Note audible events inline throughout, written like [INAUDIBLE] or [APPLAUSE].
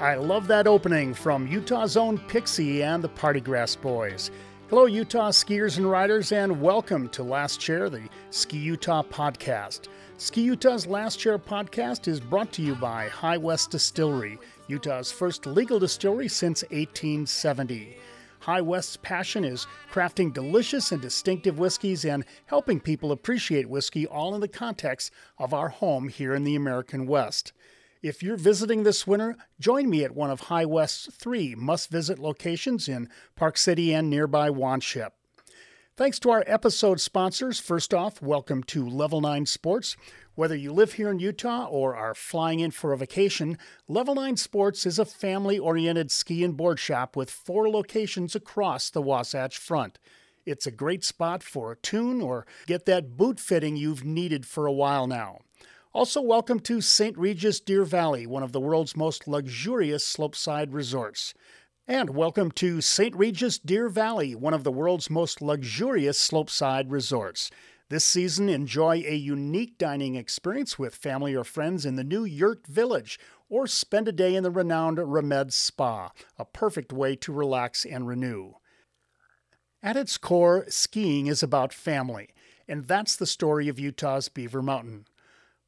I love that opening from Utah's own Pixie and the Partygrass Boys. Hello, Utah skiers and riders, and welcome to Last Chair, the Ski Utah podcast. Ski Utah's Last Chair podcast is brought to you by High West Distillery, Utah's first legal distillery since 1870. High West's passion is crafting delicious and distinctive whiskeys and helping people appreciate whiskey all in the context of our home here in the American West. If you're visiting this winter, join me at one of High West's three must visit locations in Park City and nearby Wanship. Thanks to our episode sponsors. First off, welcome to Level 9 Sports. Whether you live here in Utah or are flying in for a vacation, Level 9 Sports is a family oriented ski and board shop with four locations across the Wasatch Front. It's a great spot for a tune or get that boot fitting you've needed for a while now. Also, welcome to St. Regis Deer Valley, one of the world's most luxurious slopeside resorts. And welcome to St. Regis Deer Valley, one of the world's most luxurious slopeside resorts. This season, enjoy a unique dining experience with family or friends in the new Yurt Village, or spend a day in the renowned Remède Spa, a perfect way to relax and renew. At its core, skiing is about family, and that's the story of Utah's Beaver Mountain.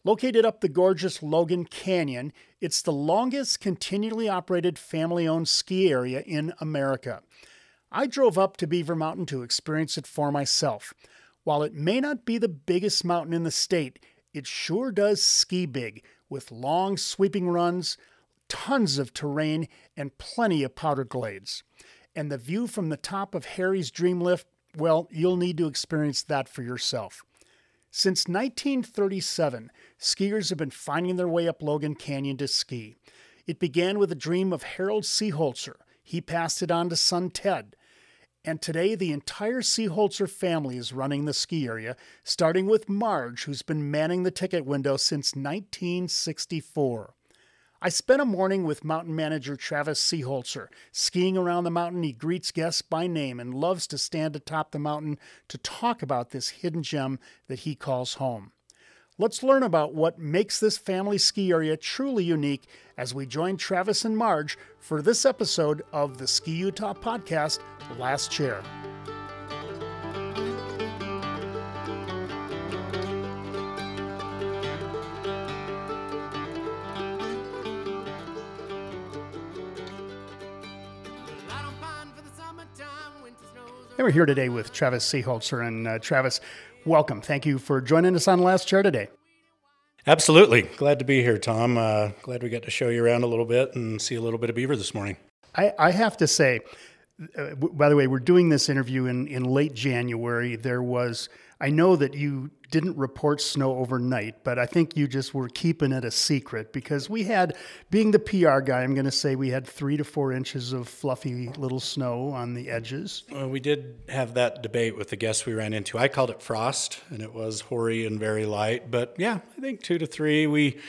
Located up the gorgeous Logan Canyon, it's the longest continually operated family owned ski area in America. I drove up to Beaver Mountain to experience it for myself. While it may not be the biggest mountain in the state, it sure does ski big, with long sweeping runs, tons of terrain, and plenty of powder glades. And the view from the top of Harry's Dream Lift, well, you'll need to experience that for yourself. Since 1937, skiers have been finding their way up Logan Canyon to ski. It began with a dream of Harold Seeholzer. He passed it on to son Ted. And today, the entire Seeholzer family is running the ski area, starting with Marge, who's been manning the ticket window since 1964. I spent a morning with mountain manager Travis Seeholzer. Skiing around the mountain, he greets guests by name and loves to stand atop the mountain to talk about this hidden gem that he calls home. Let's learn about what makes this family ski area truly unique as we join Travis and Marge for this episode of the Ski Utah podcast, Last Chair. And we're here today with Travis Seeholzer. And uh, Travis, welcome. Thank you for joining us on Last Chair today. Absolutely. Glad to be here, Tom. Uh, glad we got to show you around a little bit and see a little bit of beaver this morning. I, I have to say, uh, w- by the way, we're doing this interview in, in late January. There was, I know that you didn't report snow overnight, but I think you just were keeping it a secret because we had, being the PR guy, I'm going to say we had three to four inches of fluffy little snow on the edges. Well, we did have that debate with the guests we ran into. I called it frost, and it was hoary and very light. But yeah, I think two to three. We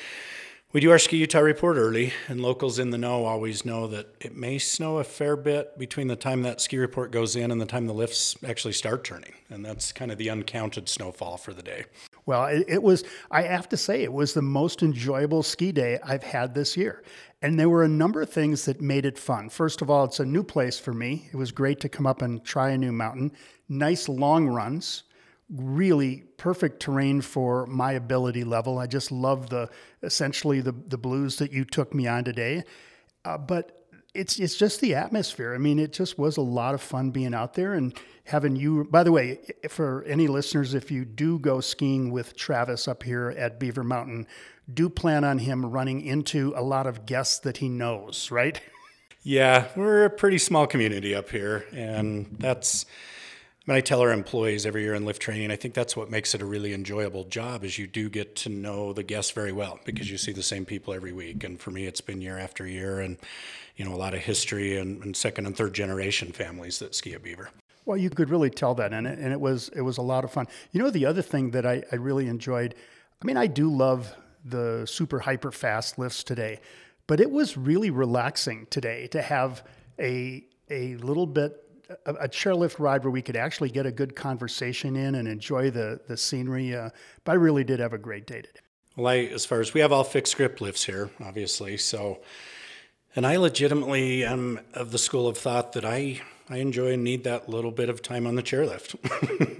we do our Ski Utah report early, and locals in the know always know that it may snow a fair bit between the time that ski report goes in and the time the lifts actually start turning. And that's kind of the uncounted snowfall for the day. Well, it, was, I have to say, it was the most enjoyable ski day I've had this year. And there were a number of things that made it fun. First of all, it's a new place for me. It was great to come up and try a new mountain. Nice long runs really perfect terrain for my ability level. I just love the essentially the the blues that you took me on today. Uh, but it's it's just the atmosphere. I mean, it just was a lot of fun being out there and having you. By the way, for any listeners, if you do go skiing with Travis up here at Beaver Mountain, do plan on him running into a lot of guests that he knows, right? [LAUGHS] Yeah, we're a pretty small community up here, and that's I tell our employees every year in lift training, I think that's what makes it a really enjoyable job is you do get to know the guests very well because you see the same people every week. And for me, it's been year after year and, you know, a lot of history and, and second and third generation families that ski at Beaver. Well, you could really tell that it, and it was it was a lot of fun. You know, the other thing that I, I really enjoyed, I mean, I do love the super hyper fast lifts today, but it was really relaxing today to have a a little bit a, a chairlift ride where we could actually get a good conversation in and enjoy the the scenery. Uh, but I really did have a great day today. Well, I, as far as we have all fixed grip lifts here, obviously, so And I legitimately am of the school of thought that I I enjoy and need that little bit of time on the chairlift.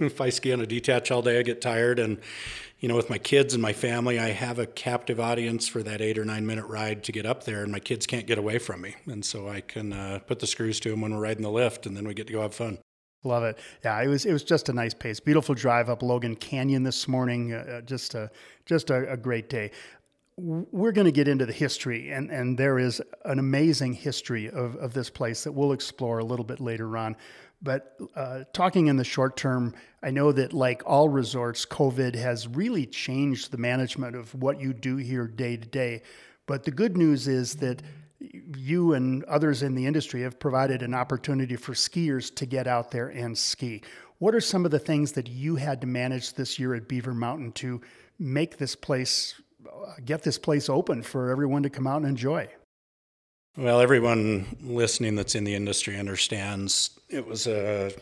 [LAUGHS] if I ski on a detach all day, I get tired. And, you know, with my kids and my family, I have a captive audience for that eight or nine minute ride to get up there, and my kids can't get away from me. And so I can uh, put the screws to them when we're riding the lift, and then we get to go have fun. Love it. Yeah, it was it was just a nice pace. Beautiful drive up Logan Canyon this morning. Uh, uh just a just a, a great day we're going to get into the history, and, and there is an amazing history of, of this place that we'll explore a little bit later on. But uh, talking in the short term, I know that, like all resorts, COVID has really changed the management of what you do here day to day. But the good news is that you and others in the industry have provided an opportunity for skiers to get out there and ski. What are some of the things that you had to manage this year at Beaver Mountain to make this place get this place open for everyone to come out and enjoy. Well, everyone listening that's in the industry understands it was a,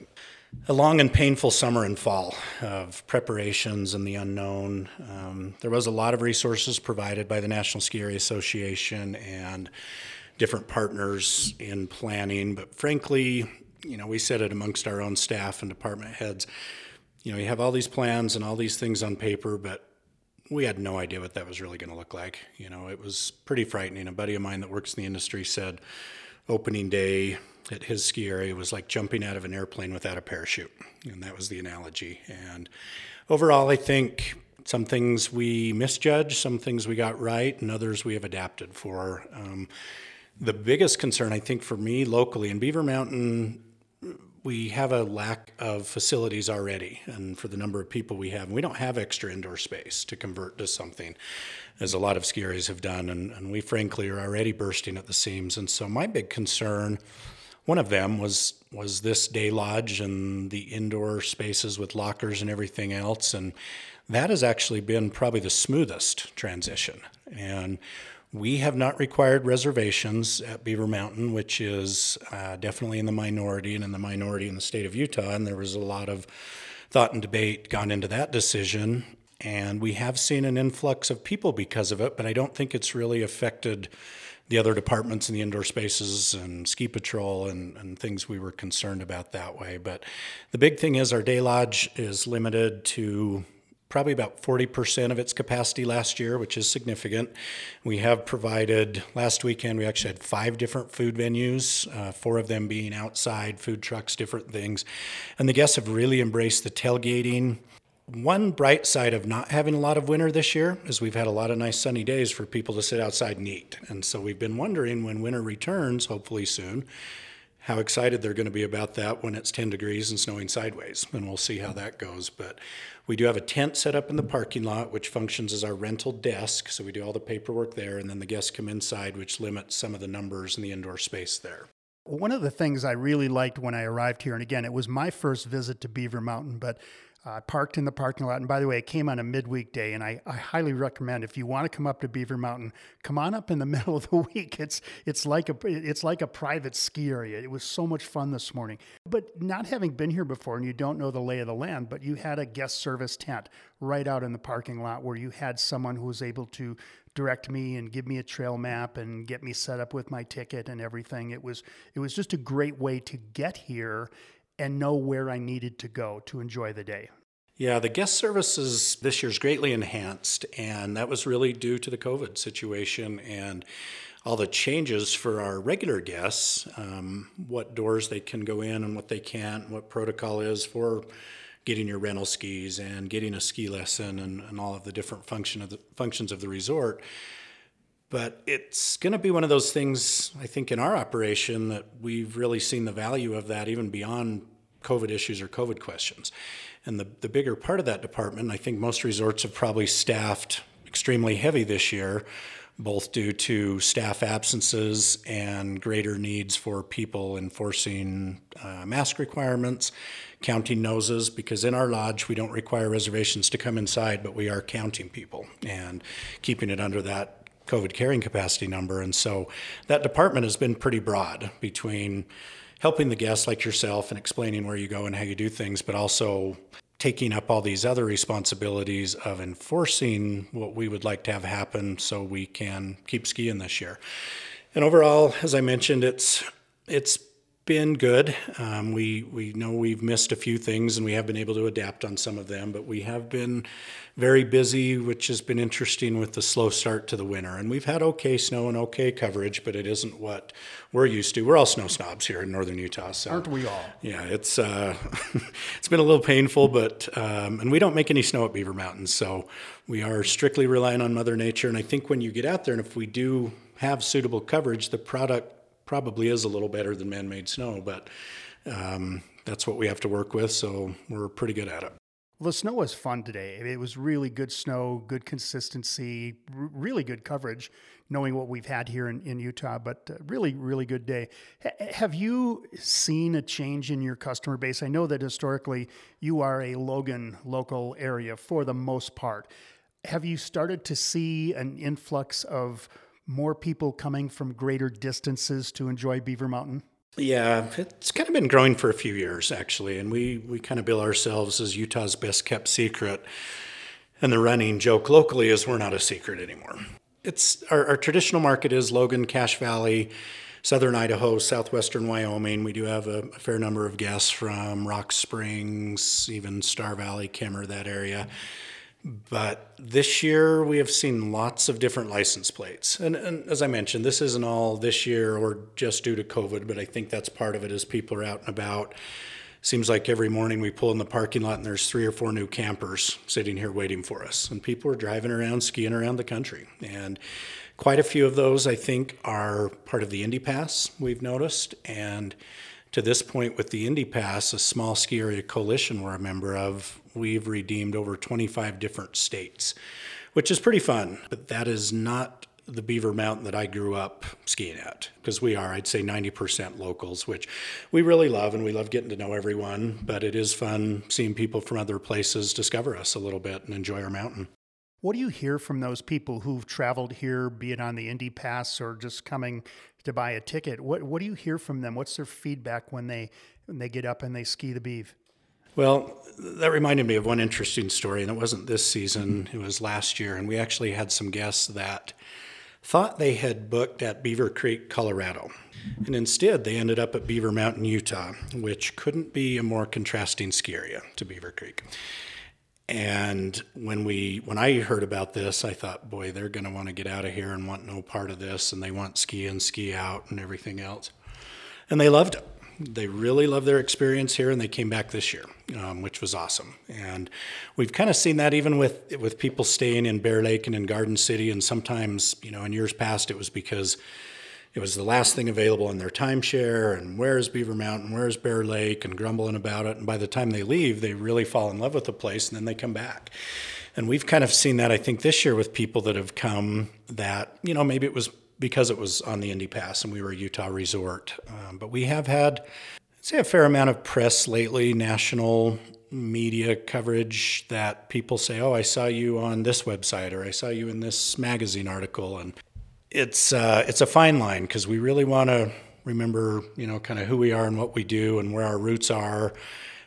a long and painful summer and fall of preparations and the unknown. Um, there was a lot of resources provided by the National Ski Area Association and different partners in planning, but frankly, you know, we said it amongst our own staff and department heads. You know, you have all these plans and all these things on paper, but we had no idea what that was really going to look like. You know, it was pretty frightening. A buddy of mine that works in the industry said opening day at his ski area was like jumping out of an airplane without a parachute. And that was the analogy. And overall, I think some things we misjudged, some things we got right, and others we have adapted for. Um, the biggest concern, I think, for me locally in Beaver Mountain, we have a lack of facilities already, and for the number of people we have, we don't have extra indoor space to convert to something, as a lot of ski areas have done, and, and we frankly are already bursting at the seams. And so, my big concern, one of them was was this day lodge and the indoor spaces with lockers and everything else, and that has actually been probably the smoothest transition. And we have not required reservations at Beaver Mountain, which is uh, definitely in the minority and in the minority in the state of Utah. And there was a lot of thought and debate gone into that decision. And we have seen an influx of people because of it, but I don't think it's really affected the other departments in the indoor spaces and ski patrol and, and things we were concerned about that way. But the big thing is our day lodge is limited to probably about 40% of its capacity last year, which is significant. We have provided, last weekend, we actually had five different food venues, uh, four of them being outside, food trucks, different things. And the guests have really embraced the tailgating. One bright side of not having a lot of winter this year is we've had a lot of nice sunny days for people to sit outside and eat. And so we've been wondering when winter returns, hopefully soon, how excited they're going to be about that when it's 10 degrees and snowing sideways. And we'll see how that goes. But we do have a tent set up in the parking lot, which functions as our rental desk. So we do all the paperwork there. And then the guests come inside, which limits some of the numbers in the indoor space there. One of the things I really liked when I arrived here, and again, it was my first visit to Beaver Mountain, but uh, parked in the parking lot. And by the way, it came on a midweek day. And I, I highly recommend if you want to come up to Beaver Mountain, come on up in the [LAUGHS] middle of the week. It's it's like a it's like a private ski area. It was so much fun this morning. But not having been here before and you don't know the lay of the land, but you had a guest service tent right out in the parking lot where you had someone who was able to direct me and give me a trail map and get me set up with my ticket and everything. It was it was just a great way to get here and know where I needed to go to enjoy the day. Yeah, the guest services this year is greatly enhanced, and that was really due to the COVID situation and all the changes for our regular guests, um, what doors they can go in and what they can't, what protocol is for getting your rental skis and getting a ski lesson and, and all of the different function of the, functions of the resort. But it's going to be one of those things, I think, in our operation that we've really seen the value of that even beyond COVID issues or COVID questions. And the, the bigger part of that department, I think most resorts have probably staffed extremely heavy this year, both due to staff absences and greater needs for people enforcing uh, mask requirements, counting noses, because in our lodge we don't require reservations to come inside, but we are counting people and keeping it under that COVID carrying capacity number. And so that department has been pretty broad between helping the guests like yourself and explaining where you go and how you do things, but also taking up all these other responsibilities of enforcing what we would like to have happen so we can keep skiing this year. And overall, as I mentioned, it's it's been good. Um, we we know we've missed a few things, and we have been able to adapt on some of them. But we have been very busy, which has been interesting with the slow start to the winter. And we've had okay snow and okay coverage, but it isn't what we're used to. We're all snow snobs here in northern Utah, so aren't we all? Yeah, it's uh, [LAUGHS] it's been a little painful, but um, and we don't make any snow at Beaver Mountains, so we are strictly relying on Mother Nature. And I think when you get out there, and if we do have suitable coverage, the product probably is a little better than man-made snow, but um, that's what we have to work with. So we're pretty good at it. Well, the snow was fun today. It was really good snow, good consistency, r- really good coverage, knowing what we've had here in, in Utah, but uh, really, really good day. H- have you seen a change in your customer base? I know that historically you are a Logan local area for the most part. Have you started to see an influx of more people coming from greater distances to enjoy Beaver Mountain? Yeah, it's kind of been growing for a few years actually, and we we kind of bill ourselves as Utah's best kept secret. And the running joke locally is we're not a secret anymore. It's our, our traditional market is Logan, Cache Valley, southern Idaho, southwestern Wyoming. We do have a, a fair number of guests from Rock Springs, even Star Valley, Kemmerer, that area. But this year we have seen lots of different license plates. And, and, as I mentioned, this isn't all this year or just due to COVID, but I think that's part of it as people are out and about. Seems like every morning we pull in the parking lot and there's three or four new campers sitting here waiting for us. And people are driving around, skiing around the country. And quite a few of those, I think, are part of the Indy Pass, we've noticed. And to this point, with the Indy Pass, a small ski area coalition we're a member of, we've redeemed over 25 different states, which is pretty fun. But that is not the Beaver Mountain that I grew up skiing at, because we are, I'd say, 90% locals, which we really love, and we love getting to know everyone. But it is fun seeing people from other places discover us a little bit and enjoy our mountain. What do you hear from those people who've traveled here, be it on the Indy Pass or just coming to buy a ticket? What What do you hear from them? What's their feedback when they when they get up and they ski the Beeve? Well, that reminded me of one interesting story, and it wasn't this season, it was last year. And we actually had some guests that thought they had booked at Beaver Creek, Colorado. And instead, they ended up at Beaver Mountain, Utah, which couldn't be a more contrasting ski area to Beaver Creek. And when we when I heard about this, I thought, boy, they're going to want to get out of here and want no part of this, and they want ski in, ski out, and everything else. And they loved it they really love their experience here, and they came back this year, um, which was awesome. And we've kind of seen that even with with people staying in Bear Lake and in Garden City, and sometimes, you know, in years past, it was because it was the last thing available in their timeshare, and where's Beaver Mountain, where's Bear Lake, and grumbling about it. And by the time they leave, they really fall in love with the place, and then they come back. And we've kind of seen that, I think, this year with people that have come that, you know, maybe it was because it was on the Indy Pass and we were a Utah resort. Um, but we have had, I'd say, a fair amount of press lately, national media coverage that people say, "Oh, I saw you on this website," or "I saw you in this magazine article," and it's uh, it's a fine line because we really want to remember, you know, kind of who we are and what we do and where our roots are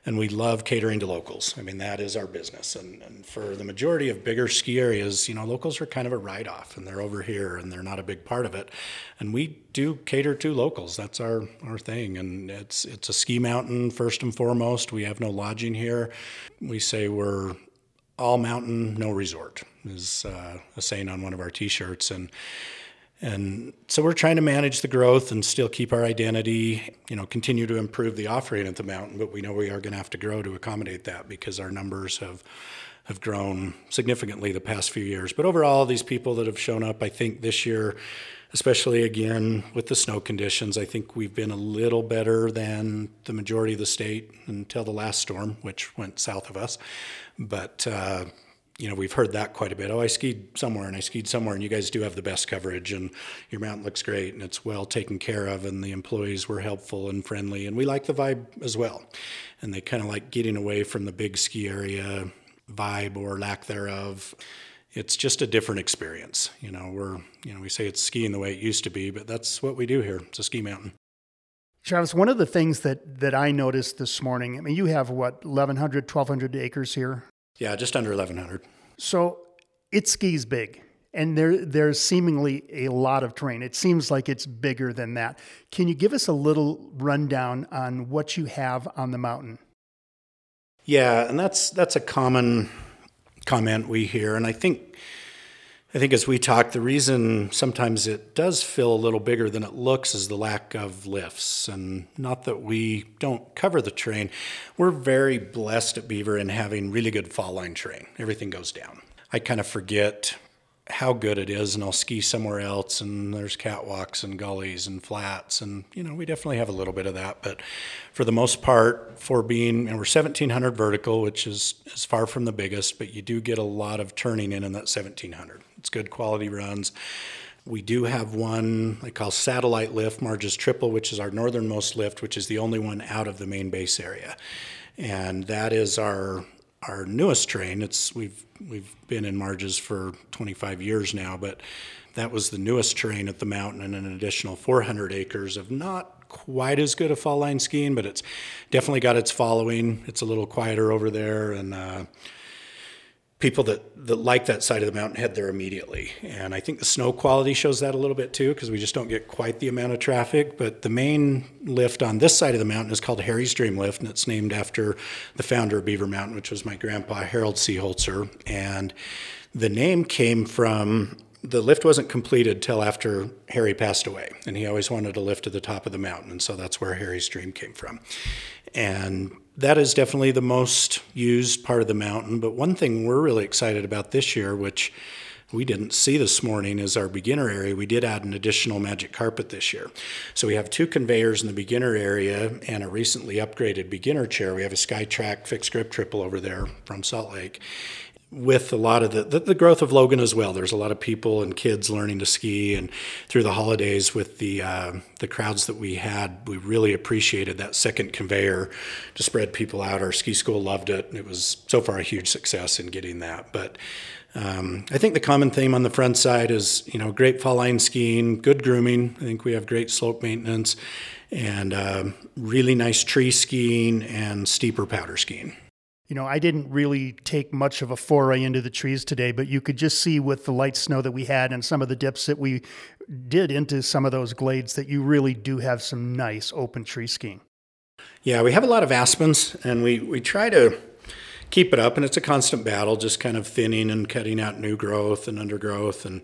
and we love catering to locals. I mean, that is our business. And, and, for the majority of bigger ski areas, you know, locals are kind of a write off and they're over here and they're not a big part of it. And we do cater to locals. That's our, our thing. And it's, it's a ski mountain first and foremost. We have no lodging here. We say we're all mountain, no resort, is uh, a saying on one of our t shirts. And and so we're trying to manage the growth and still keep our identity, you know, continue to improve the offering at the mountain, but we know we are going to have to grow to accommodate that because our numbers have have grown significantly the past few years. But overall, these people that have shown up, I think this year, especially again with the snow conditions, I think we've been a little better than the majority of the state until the last storm, which went south of us. But uh, you know, we've heard that quite a bit. Oh, I skied somewhere and I skied somewhere, and you guys do have the best coverage, and your mountain looks great, and it's well taken care of, and the employees were helpful and friendly, and we like the vibe as well. And they kind of like getting away from the big ski area vibe or lack thereof. It's just a different experience. You know, we're, you know, we say it's skiing the way it used to be, but that's what we do here. It's a ski mountain. Travis, one of the things that, that I noticed this morning, I mean, you have what, 1,100, 1,200 acres here? Yeah, just under 1,100. So it skis big. and there there's seemingly a lot of terrain. It seems like it's bigger than that. Can you give us a little rundown on what you have on the mountain? Yeah, and that's that's a common comment we hear, and I think I think as we talk, the reason sometimes it does feel a little bigger than it looks is the lack of lifts. And not that we don't cover the terrain, we're very blessed at Beaver in having really good fall line terrain. Everything goes down. I kind of forget how good it is and I'll ski somewhere else and there's catwalks and gullies and flats and you know we definitely have a little bit of that. But for the most part for being and we're 1700 vertical which is is far from the biggest but you do get a lot of turning in in that 1700 it's good quality runs. We do have one I call satellite lift Marge's triple which is our northernmost lift which is the only one out of the main base area. And that is our our newest train. It's we've we've been in Marges for 25 years now, but that was the newest terrain at the mountain and an additional 400 acres of not quite as good a fall line skiing, but it's definitely got its following. It's a little quieter over there, and uh, people that, that like that side of the mountain head there immediately. And I think the snow quality shows that a little bit too, because we just don't get quite the amount of traffic. But the main lift on this side of the mountain is called Harry's Dream Lift, and it's named after the founder of Beaver Mountain, which was my grandpa, Harold Seeholzer. And the name came from the lift wasn't completed till after Harry passed away, and he always wanted a lift to the top of the mountain, and so that's where Harry's dream came from. And that is definitely the most used part of the mountain. But one thing we're really excited about this year, which we didn't see this morning is our beginner area. We did add an additional magic carpet this year. So we have two conveyors in the beginner area and a recently upgraded beginner chair. We have a SkyTrac fixed grip triple over there from Salt Lake with a lot of the, the, the, growth of Logan as well. There's a lot of people and kids learning to ski, and through the holidays with the uh, the crowds that we had, we really appreciated that second conveyor to spread people out. Our ski school loved it, and it was so far a huge success in getting that. But um, I think the common theme on the front side is you know great fall line skiing, good grooming. I think we have great slope maintenance, and uh, really nice tree skiing and steeper powder skiing you know, I didn't really take much of a foray into the trees today, but you could just see with the light snow that we had and some of the dips that we did into some of those glades that you really do have some nice open tree skiing. Yeah, we have a lot of aspens and we, we try to keep it up and it's a constant battle, just kind of thinning and cutting out new growth and undergrowth. And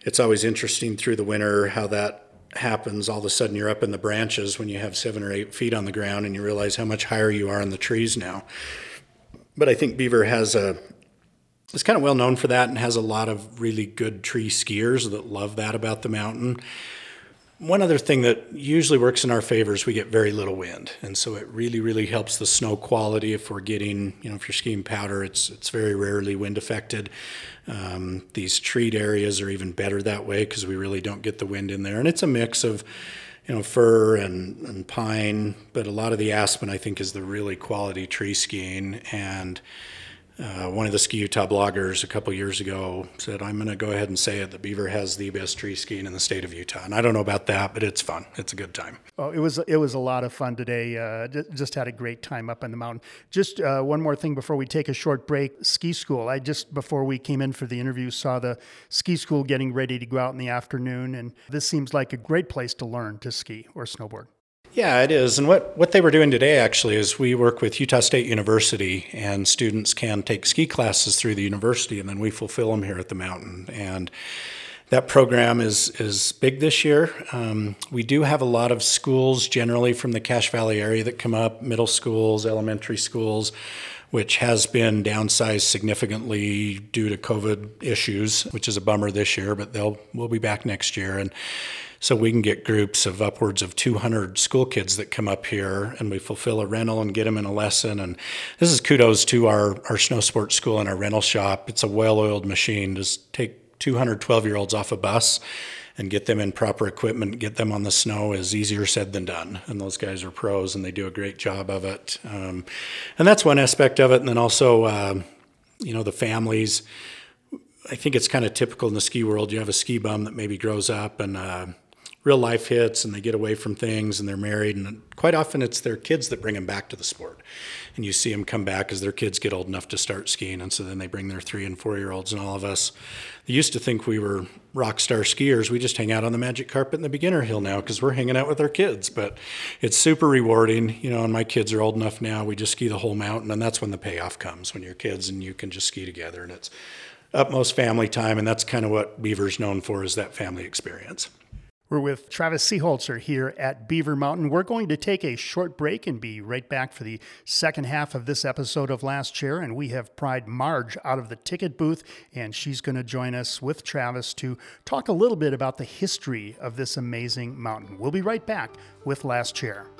it's always interesting through the winter how that happens all of a sudden you're up in the branches when you have seven or eight feet on the ground and you realize how much higher you are in the trees now but I think Beaver has a is kind of well known for that and has a lot of really good tree skiers that love that about the mountain. One other thing that usually works in our favor is we get very little wind, and so it really, really helps the snow quality. If we're getting, you know, if you're skiing powder, it's it's very rarely wind affected. Um, these treat areas are even better that way because we really don't get the wind in there, and it's a mix of you know, fir and, and pine, but a lot of the aspen I think is the really quality tree skiing. And uh, one of the Ski Utah bloggers a couple years ago said, I'm going to go ahead and say it that Beaver has the best tree skiing in the state of Utah. And I don't know about that, but it's fun. It's a good time. Oh, it was it was a lot of fun today. Uh, just had a great time up in the mountain. Just uh, one more thing before we take a short break. Ski school. I just before we came in for the interview saw the ski school getting ready to go out in the afternoon, and this seems like a great place to learn to ski or snowboard. Yeah, it is. And what, what they were doing today actually is we work with Utah State University, and students can take ski classes through the university, and then we fulfill them here at the mountain. And that program is is big this year. Um, we do have a lot of schools generally from the Cache Valley area that come up, middle schools, elementary schools, which has been downsized significantly due to COVID issues, which is a bummer this year, but they'll we'll be back next year. And so we can get groups of upwards of 200 school kids that come up here and we fulfill a rental and get them in a lesson. And this is kudos to our, our snow sports school and our rental shop. It's a well oiled machine. Just take 212 year olds off a bus and get them in proper equipment, get them on the snow is easier said than done. And those guys are pros and they do a great job of it. Um, and that's one aspect of it. And then also, uh, you know, the families. I think it's kind of typical in the ski world. You have a ski bum that maybe grows up and uh, real life hits and they get away from things and they're married. And quite often it's their kids that bring them back to the sport. And you see them come back as their kids get old enough to start skiing. And so then they bring their three and four year olds and all of us they used to think we were rock star skiers. We just hang out on the magic carpet in the beginner hill now because we're hanging out with our kids. But it's super rewarding. You know and my kids are old enough now we just ski the whole mountain. And that's when the payoff comes when you're kids and you can just ski together. And it's utmost family time. And that's kind of what beaver's known for is that family experience we're with Travis Seeholzer here at Beaver Mountain. We're going to take a short break and be right back for the second half of this episode of Last Chair. And we have pried Marge out of the ticket booth, and she's going to join us with Travis to talk a little bit about the history of this amazing mountain. We'll be right back with Last Chair.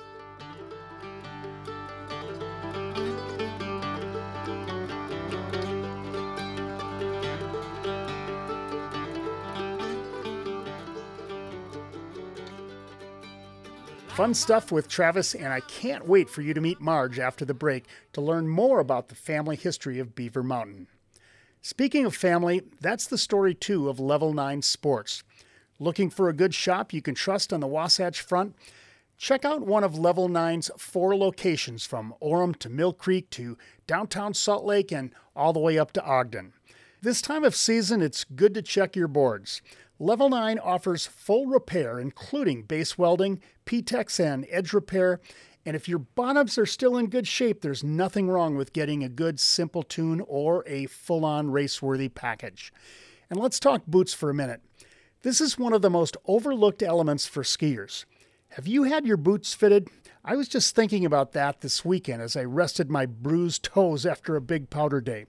Fun stuff with Travis, and I can't wait for you to meet Marge after the break to learn more about the family history of Beaver Mountain. Speaking of family, that's the story too of Level 9 Sports. Looking for a good shop you can trust on the Wasatch Front? Check out one of Level 9's four locations from Orem to Mill Creek to downtown Salt Lake and all the way up to Ogden. This time of season, it's good to check your boards. Level 9 offers full repair, including base welding, PTEX, and edge repair. And if your bottoms are still in good shape, there's nothing wrong with getting a good simple tune or a full on race worthy package. And let's talk boots for a minute. This is one of the most overlooked elements for skiers. Have you had your boots fitted? I was just thinking about that this weekend as I rested my bruised toes after a big powder day.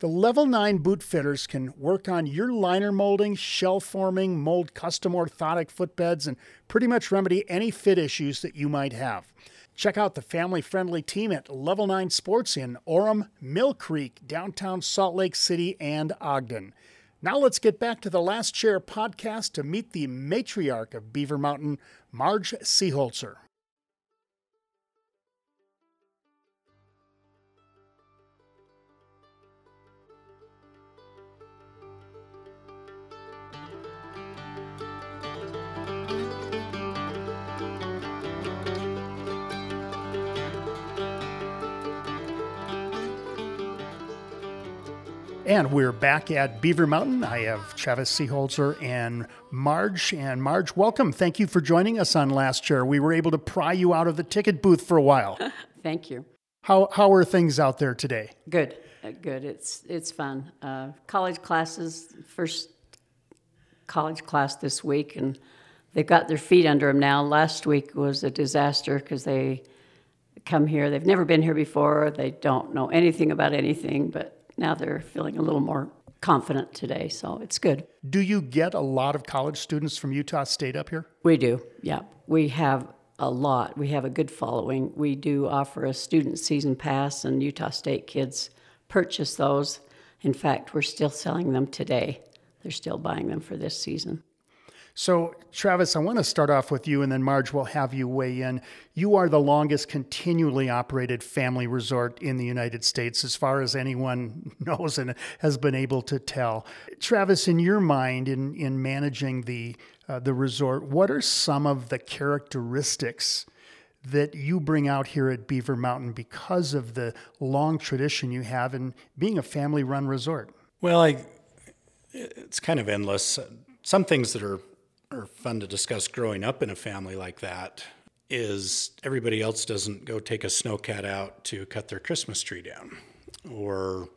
The Level 9 boot fitters can work on your liner molding, shell forming, mold custom orthotic footbeds, and pretty much remedy any fit issues that you might have. Check out the family friendly team at Level 9 Sports in Orem, Mill Creek, downtown Salt Lake City, and Ogden. Now let's get back to the Last Chair podcast to meet the matriarch of Beaver Mountain, Marge Seeholzer. And we're back at Beaver Mountain. I have Travis Seeholzer and Marge. And Marge, welcome. Thank you for joining us on Last Chair. We were able to pry you out of the ticket booth for a while. [LAUGHS] Thank you. How, how are things out there today? Good, uh, good. It's it's fun. Uh, college classes, first college class this week, and they've got their feet under them now. Last week was a disaster because they come here. They've never been here before. They don't know anything about anything, but now they're feeling a little more confident today, so it's good. Do you get a lot of college students from Utah State up here? We do, yeah. We have a lot. We have a good following. We do offer a student season pass, and Utah State kids purchase those. In fact, we're still selling them today. They're still buying them for this season. So, Travis, I want to start off with you, and then Marge will have you weigh in. You are the longest continually operated family resort in the United States, as far as anyone [LAUGHS] knows and has been able to tell. Travis, in your mind, in, in managing the, uh, the resort, what are some of the characteristics? that you bring out here at Beaver Mountain because of the long tradition you have in being a family run resort? Well, I, it's kind of endless. Some things that are or fun to discuss growing up in a family like that is everybody else doesn't go take a snowcat out to cut their Christmas tree down. Or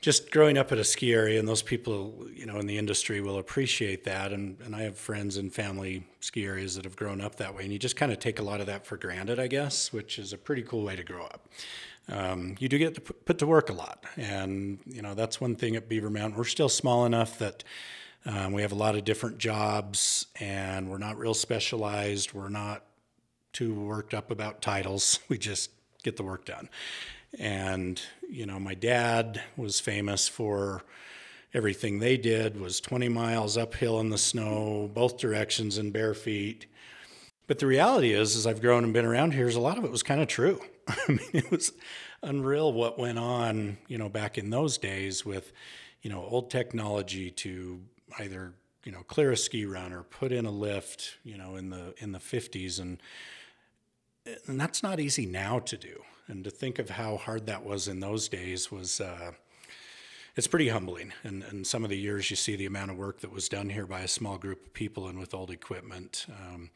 just growing up at a ski area and those people you know in the industry will appreciate that. And, and i have friends and family ski areas that have grown up that way and you just kind of take a lot of that for granted i guess which is a pretty cool way to grow up. Um, you do get to put to work a lot. And you know that's one thing at beaver mountain. We're still small enough that um, we have a lot of different jobs, and we're not real specialized. We're not too worked up about titles. [LAUGHS] We just get the work done. And you know, my dad was famous for everything they did was 20 miles uphill in the snow, both directions in bare feet. But the reality is, as I've grown and been around here, is a lot of it was kind of true. [LAUGHS] I mean, it was unreal what went on, you know, back in those days with, you know, old technology to either you know, clear a ski run or put in a lift, you know, in the in the 50s and and that's not easy now to do. And to think of how hard that was in those days was uh, it's pretty humbling. And, and some of the years you see the amount of work that was done here by a small group of people and with old equipment um,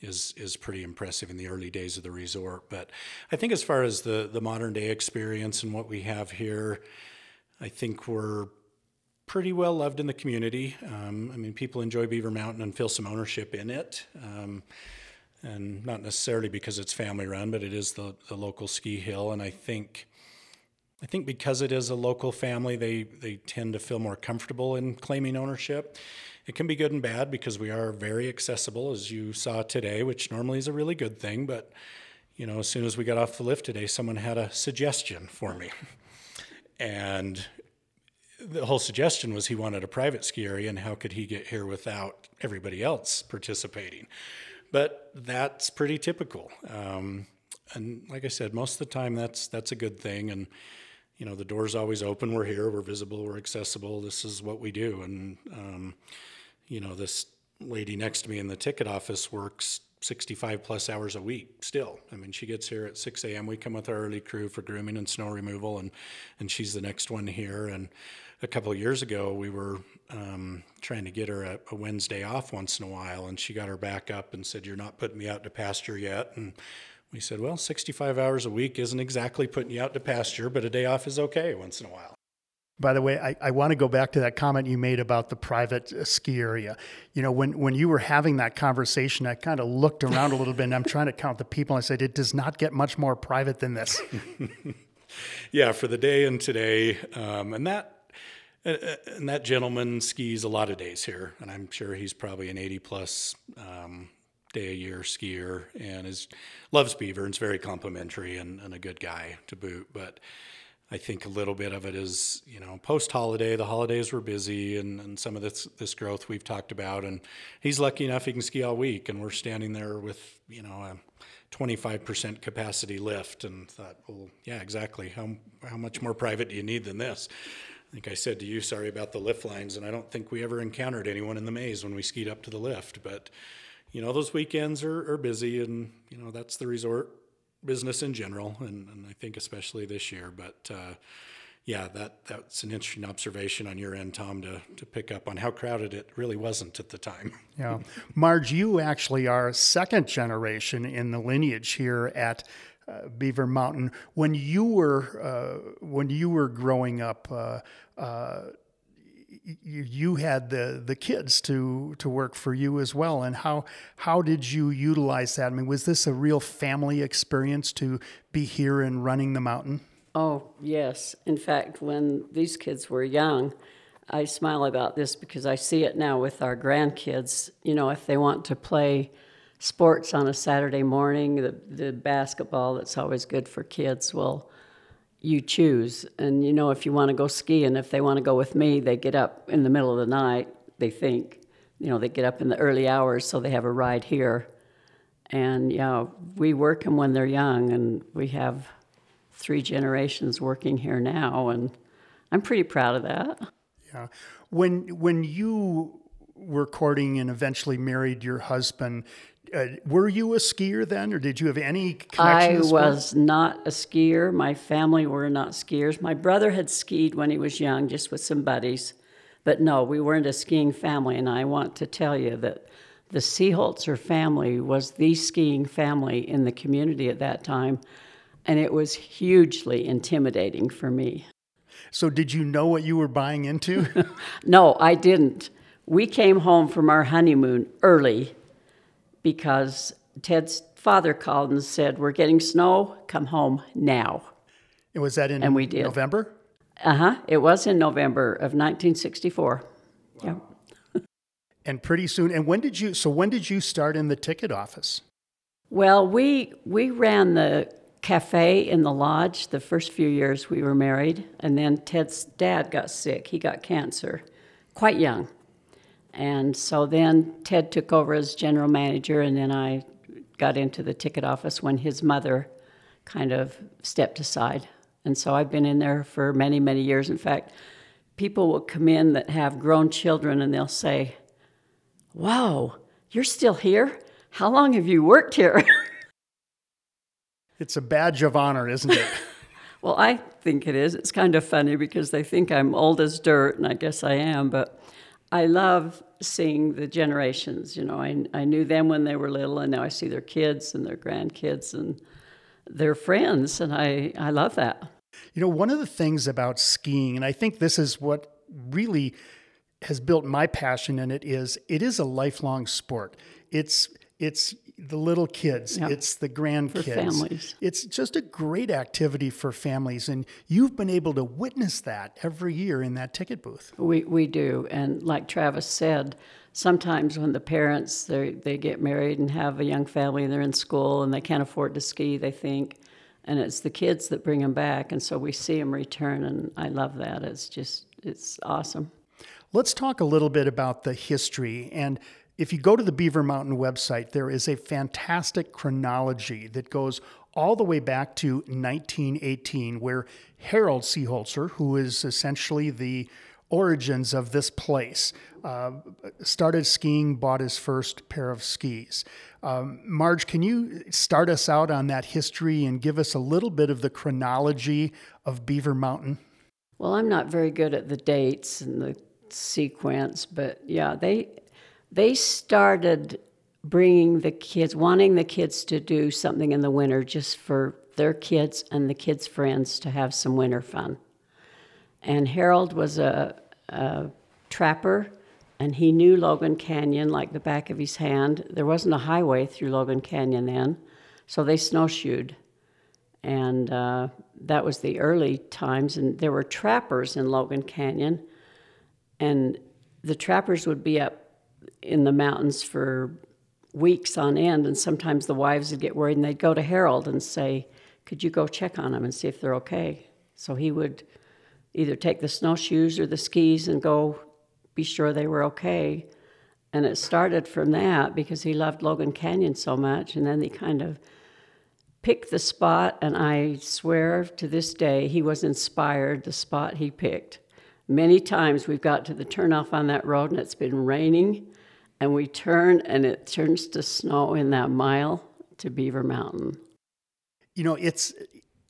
is is pretty impressive in the early days of the resort. But I think as far as the the modern day experience and what we have here, I think we're pretty well loved in the community. Um, I mean, people enjoy Beaver Mountain and feel some ownership in it. Um, and not necessarily because it's family run, but it is the, the local ski hill. And I think I think because it is a local family, they, they tend to feel more comfortable in claiming ownership. It can be good and bad because we are very accessible, as you saw today, which normally is a really good thing. But you know, as soon as we got off the lift today, someone had a suggestion for me, [LAUGHS] and the whole suggestion was he wanted a private ski area, and how could he get here without everybody else participating? But that's pretty typical. Um, and like I said, most of the time that's that's a good thing. And you know, the door's always open. We're here. We're visible. We're accessible. This is what we do. And um, you know, this lady next to me in the ticket office works 65 plus hours a week still. I mean, she gets here at 6 a.m. We come with our early crew for grooming and snow removal, and, and she's the next one here. And a couple of years ago, we were um, trying to get her a, a, Wednesday off once in a while, and she got her back up and said, You're not putting me out to pasture yet. And we said, Well, 65 hours a week isn't exactly putting you out to pasture, but a day off is okay once in a while. By the way, I, I want to go back to that comment you made about the private uh, ski area. You know, when, when you were having that conversation, I kind of looked around a little bit and I'm trying to count the people. And I said, it does not get much more private than this. [LAUGHS] yeah, for the day and today. Um, and that and that gentleman skis a lot of days here, and I'm sure he's probably an 80 plus um, day a year skier, and is loves Beaver and is very complimentary and, and a good guy to boot. But I think a little bit of it is, you know, post holiday, the holidays were busy and, and some of this this growth we've talked about. And he's lucky enough he can ski all week. And we're standing there with, you know, a 25% capacity lift and thought, well, yeah, exactly. How, how much more private do you need than this? I think I said to you, sorry about the lift lines. And I don't think we ever encountered anyone in the maze when we skied up to the lift. But, you know, those weekends are, are busy and, you know, that's the resort business in general, and, and I think especially this year. But uh, yeah, that that's an interesting observation on your end, Tom, to to pick up on how crowded it really wasn't at the time. Yeah, Marge, you actually are second generation in the lineage here at. Uh, Beaver Mountain. When you were uh, when you were growing up, uh, uh you, you had the the kids to to work for you as well and how how did you utilize that? I mean was this a real family experience to be here and running the mountain? Oh yes. In fact when these kids were young i smile about this because i see it now with our grandkids. You know if they want to play sports on a saturday morning the, the basketball that's always good for kids well you choose. And you know, if you want to go skiing, if they want to go with me, they get up in the middle of the night, they think. You know, they get up in the early hours so they have a ride here. And yeah, we work them when they're young, and we have three generations working here now, and I'm pretty proud of that. Yeah. When when you were courting and eventually married your husband, uh, were you a skier then, or did you have any connection? I was not a skier. My family were not skiers. My brother had skied when he was young, just with some buddies. But no, we weren't a skiing family. And I want to tell you that the Seeholzer family was the skiing family in the community at that time. And it was hugely intimidating for me. So, did you know what you were buying into? [LAUGHS] no, I didn't. We came home from our honeymoon early because Ted's father called and said, We're getting snow, come home now. And was that in and we did. November? Uh huh. It was in November of 1964. Wow. Yeah. [LAUGHS] and pretty soon, and when did you, so when did you start in the ticket office? Well, we, we ran the cafe in the lodge the first few years we were married, and then Ted's dad got sick. He got cancer quite young. And so then Ted took over as general manager, and then I got into the ticket office when his mother kind of stepped aside. And so I've been in there for many, many years. In fact, people will come in that have grown children and they'll say, Wow, you're still here? How long have you worked here? [LAUGHS] It's a badge of honor, isn't it? [LAUGHS] well, I think it is. It's kind of funny because they think I'm old as dirt, and I guess I am, but I love seeing the generations. You know, I, I knew them when they were little, and now I see their kids and their grandkids and their friends, and I, I love that. You know, one of the things about skiing, and I think this is what really has built my passion in it, is it is a lifelong sport. It's it's the little kids, yep. it's the grandkids. It's just a great activity for families. And you've been able to witness that every year in that ticket booth. We, we do. And like Travis said, sometimes when the parents they they get married and have a young family and they're in school and they can't afford to ski, they think, and it's the kids that bring them back, and so we see them return, and I love that. It's just it's awesome. Let's talk a little bit about the history and if you go to the Beaver Mountain website, there is a fantastic chronology that goes all the way back to 1918, where Harold Seeholzer, who is essentially the origins of this place, uh, started skiing, bought his first pair of skis. Um, Marge, can you start us out on that history and give us a little bit of the chronology of Beaver Mountain? Well, I'm not very good at the dates and the sequence, but yeah, they they started bringing the kids, wanting the kids to do something in the winter just for their kids and the kids' friends to have some winter fun. And Harold was a, a trapper and he knew Logan Canyon like the back of his hand. There wasn't a highway through Logan Canyon then, so they snowshoed. And uh, that was the early times, and there were trappers in Logan Canyon. And the trappers would be up in the mountains for weeks on end, and sometimes the wives would get worried and they'd go to Harold and say, Could you go check on them and see if they're okay? So he would either take the snowshoes or the skis and go be sure they were okay. And it started from that because he loved Logan Canyon so much, and then he kind of picked the spot, and I swear to this day he was inspired the spot he picked. Many times we've got to the turnoff on that road and it's been raining and we turn and it turns to snow in that mile to Beaver Mountain. You know, it's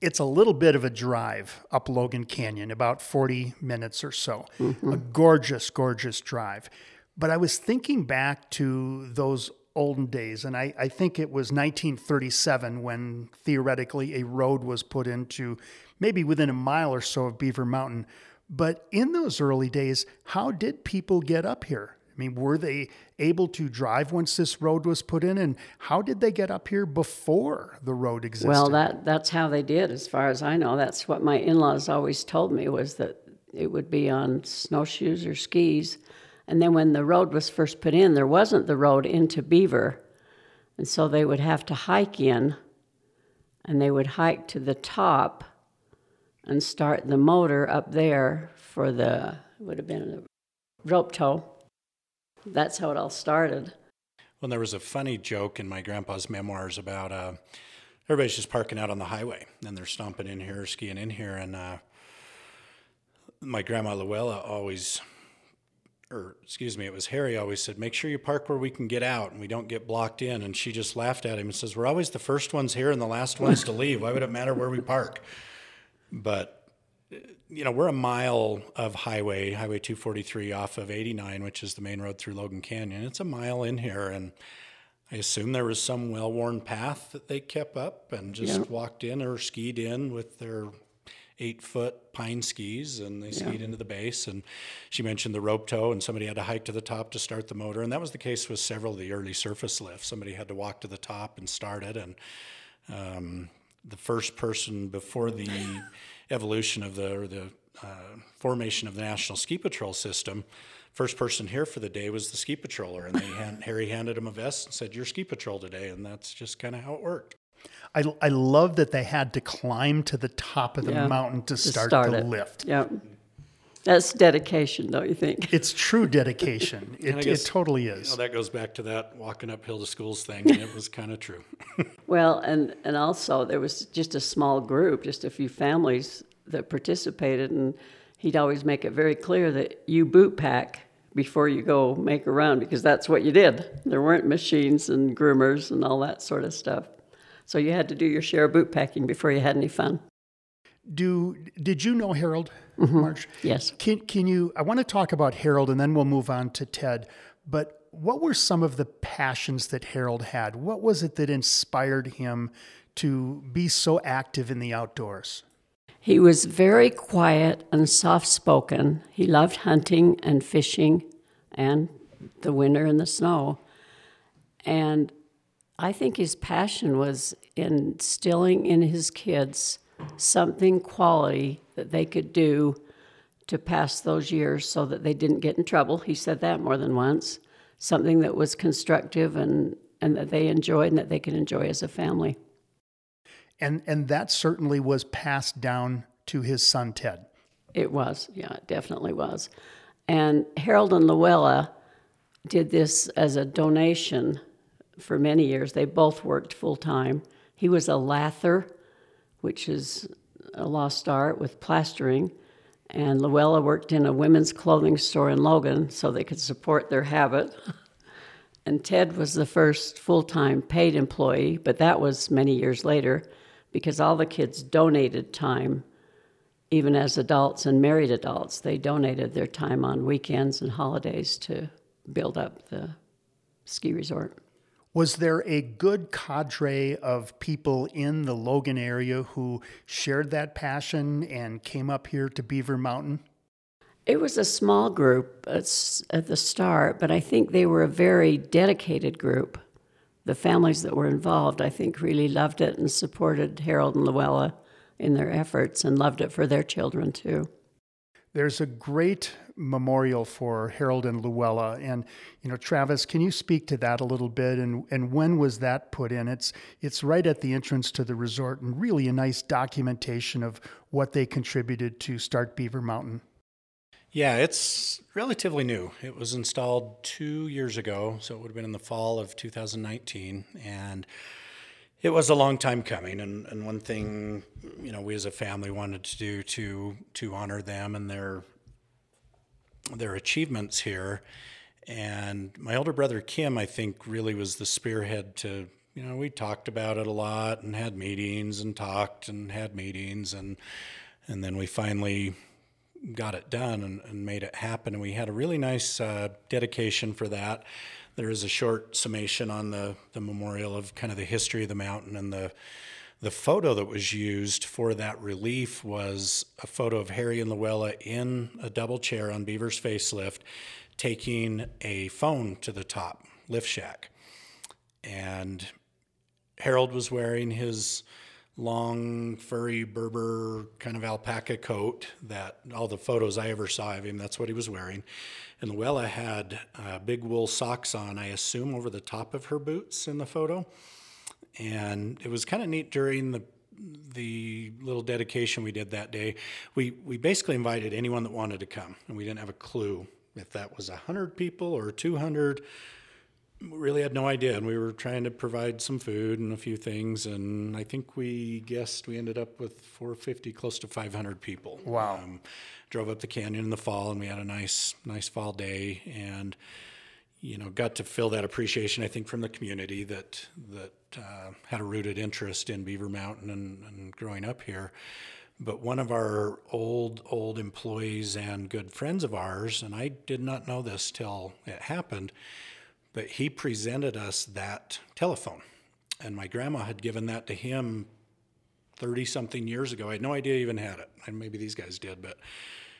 it's a little bit of a drive up Logan Canyon, about 40 minutes or so. Mm-hmm. A gorgeous, gorgeous drive. But I was thinking back to those olden days, and I, I think it was 1937 when theoretically a road was put into maybe within a mile or so of Beaver Mountain. But in those early days, how did people get up here? I mean, were they able to drive once this road was put in? And how did they get up here before the road existed? Well, that, that's how they did, as far as I know. That's what my in laws always told me was that it would be on snowshoes or skis. And then when the road was first put in, there wasn't the road into Beaver. And so they would have to hike in, and they would hike to the top and start the motor up there for the, would have been a rope tow that's how it all started. Well, there was a funny joke in my grandpa's memoirs about uh, everybody's just parking out on the highway and they're stomping in here, skiing in here, and uh, my grandma Luella always, or excuse me, it was Harry always said, "Make sure you park where we can get out and we don't get blocked in." And she just laughed at him and says, "We're always the first ones here and the last ones to leave. Why would it matter where we park?" But you know, we're a mile of highway, Highway 243 off of 89, which is the main road through Logan Canyon. It's a mile in here, and I assume there was some well worn path that they kept up and just yeah. walked in or skied in with their eight foot pine skis and they yeah. skied into the base. And she mentioned the rope tow, and somebody had to hike to the top to start the motor. And that was the case with several of the early surface lifts. Somebody had to walk to the top and start it. And um, the first person before the evolution of the or the uh, formation of the National Ski Patrol system, first person here for the day was the ski patroller, and they [LAUGHS] hand, Harry handed him a vest and said, "You're ski patrol today," and that's just kind of how it worked. I, I love that they had to climb to the top of the yeah, mountain to, to start, start, the it. lift. Yeah. That's dedication, don't you think? It's true dedication. [LAUGHS] it, guess, it totally is. You know, that goes back to that walking uphill to schools thing, and it was kind of true. [LAUGHS] well, and, and also there was just a small group, just a few families that participated, and he'd always make it very clear that you boot pack before you go make a run because that's what you did. There weren't machines and groomers and all that sort of stuff. So you had to do your share of boot packing before you had any fun. Do did you know Harold mm-hmm. Marge? Yes. Can can you? I want to talk about Harold, and then we'll move on to Ted. But what were some of the passions that Harold had? What was it that inspired him to be so active in the outdoors? He was very quiet and soft spoken. He loved hunting and fishing and the winter and the snow. And I think his passion was instilling in his kids something quality that they could do to pass those years so that they didn't get in trouble. He said that more than once. Something that was constructive and, and that they enjoyed and that they could enjoy as a family. And and that certainly was passed down to his son Ted. It was, yeah, it definitely was. And Harold and Luella did this as a donation for many years. They both worked full time. He was a lather, which is a lost art with plastering. And Luella worked in a women's clothing store in Logan so they could support their habit. [LAUGHS] and Ted was the first full time paid employee, but that was many years later because all the kids donated time even as adults and married adults, they donated their time on weekends and holidays to build up the ski resort. Was there a good cadre of people in the Logan area who shared that passion and came up here to Beaver Mountain? It was a small group at the start, but I think they were a very dedicated group. The families that were involved, I think, really loved it and supported Harold and Luella in their efforts and loved it for their children too. There's a great memorial for Harold and Luella, and you know, Travis, can you speak to that a little bit? And and when was that put in? It's it's right at the entrance to the resort, and really a nice documentation of what they contributed to start Beaver Mountain. Yeah, it's relatively new. It was installed two years ago, so it would have been in the fall of 2019, and it was a long time coming, and, and one thing you know we as a family wanted to do to to honor them and their their achievements here. And my older brother Kim, I think, really was the spearhead to you know we talked about it a lot and had meetings and talked and had meetings and and then we finally got it done and, and made it happen. And we had a really nice uh, dedication for that there is a short summation on the, the memorial of kind of the history of the mountain and the the photo that was used for that relief was a photo of Harry and Luella in a double chair on Beaver's facelift, taking a phone to the top, lift shack. And Harold was wearing his long, furry Berber kind of alpaca coat that all the photos I ever saw of him, that's what he was wearing. And Luella had uh, big wool socks on, I assume, over the top of her boots in the photo. And it was kind of neat during the the little dedication we did that day. We we basically invited anyone that wanted to come, and we didn't have a clue if that was hundred people or two hundred. We really had no idea and we were trying to provide some food and a few things and i think we guessed we ended up with 450 close to 500 people. Wow. Um, drove up the canyon in the fall and we had a nice nice fall day and you know got to feel that appreciation i think from the community that that uh, had a rooted interest in beaver mountain and, and growing up here but one of our old old employees and good friends of ours and i did not know this till it happened but he presented us that telephone. And my grandma had given that to him 30 something years ago. I had no idea he even had it. And maybe these guys did, but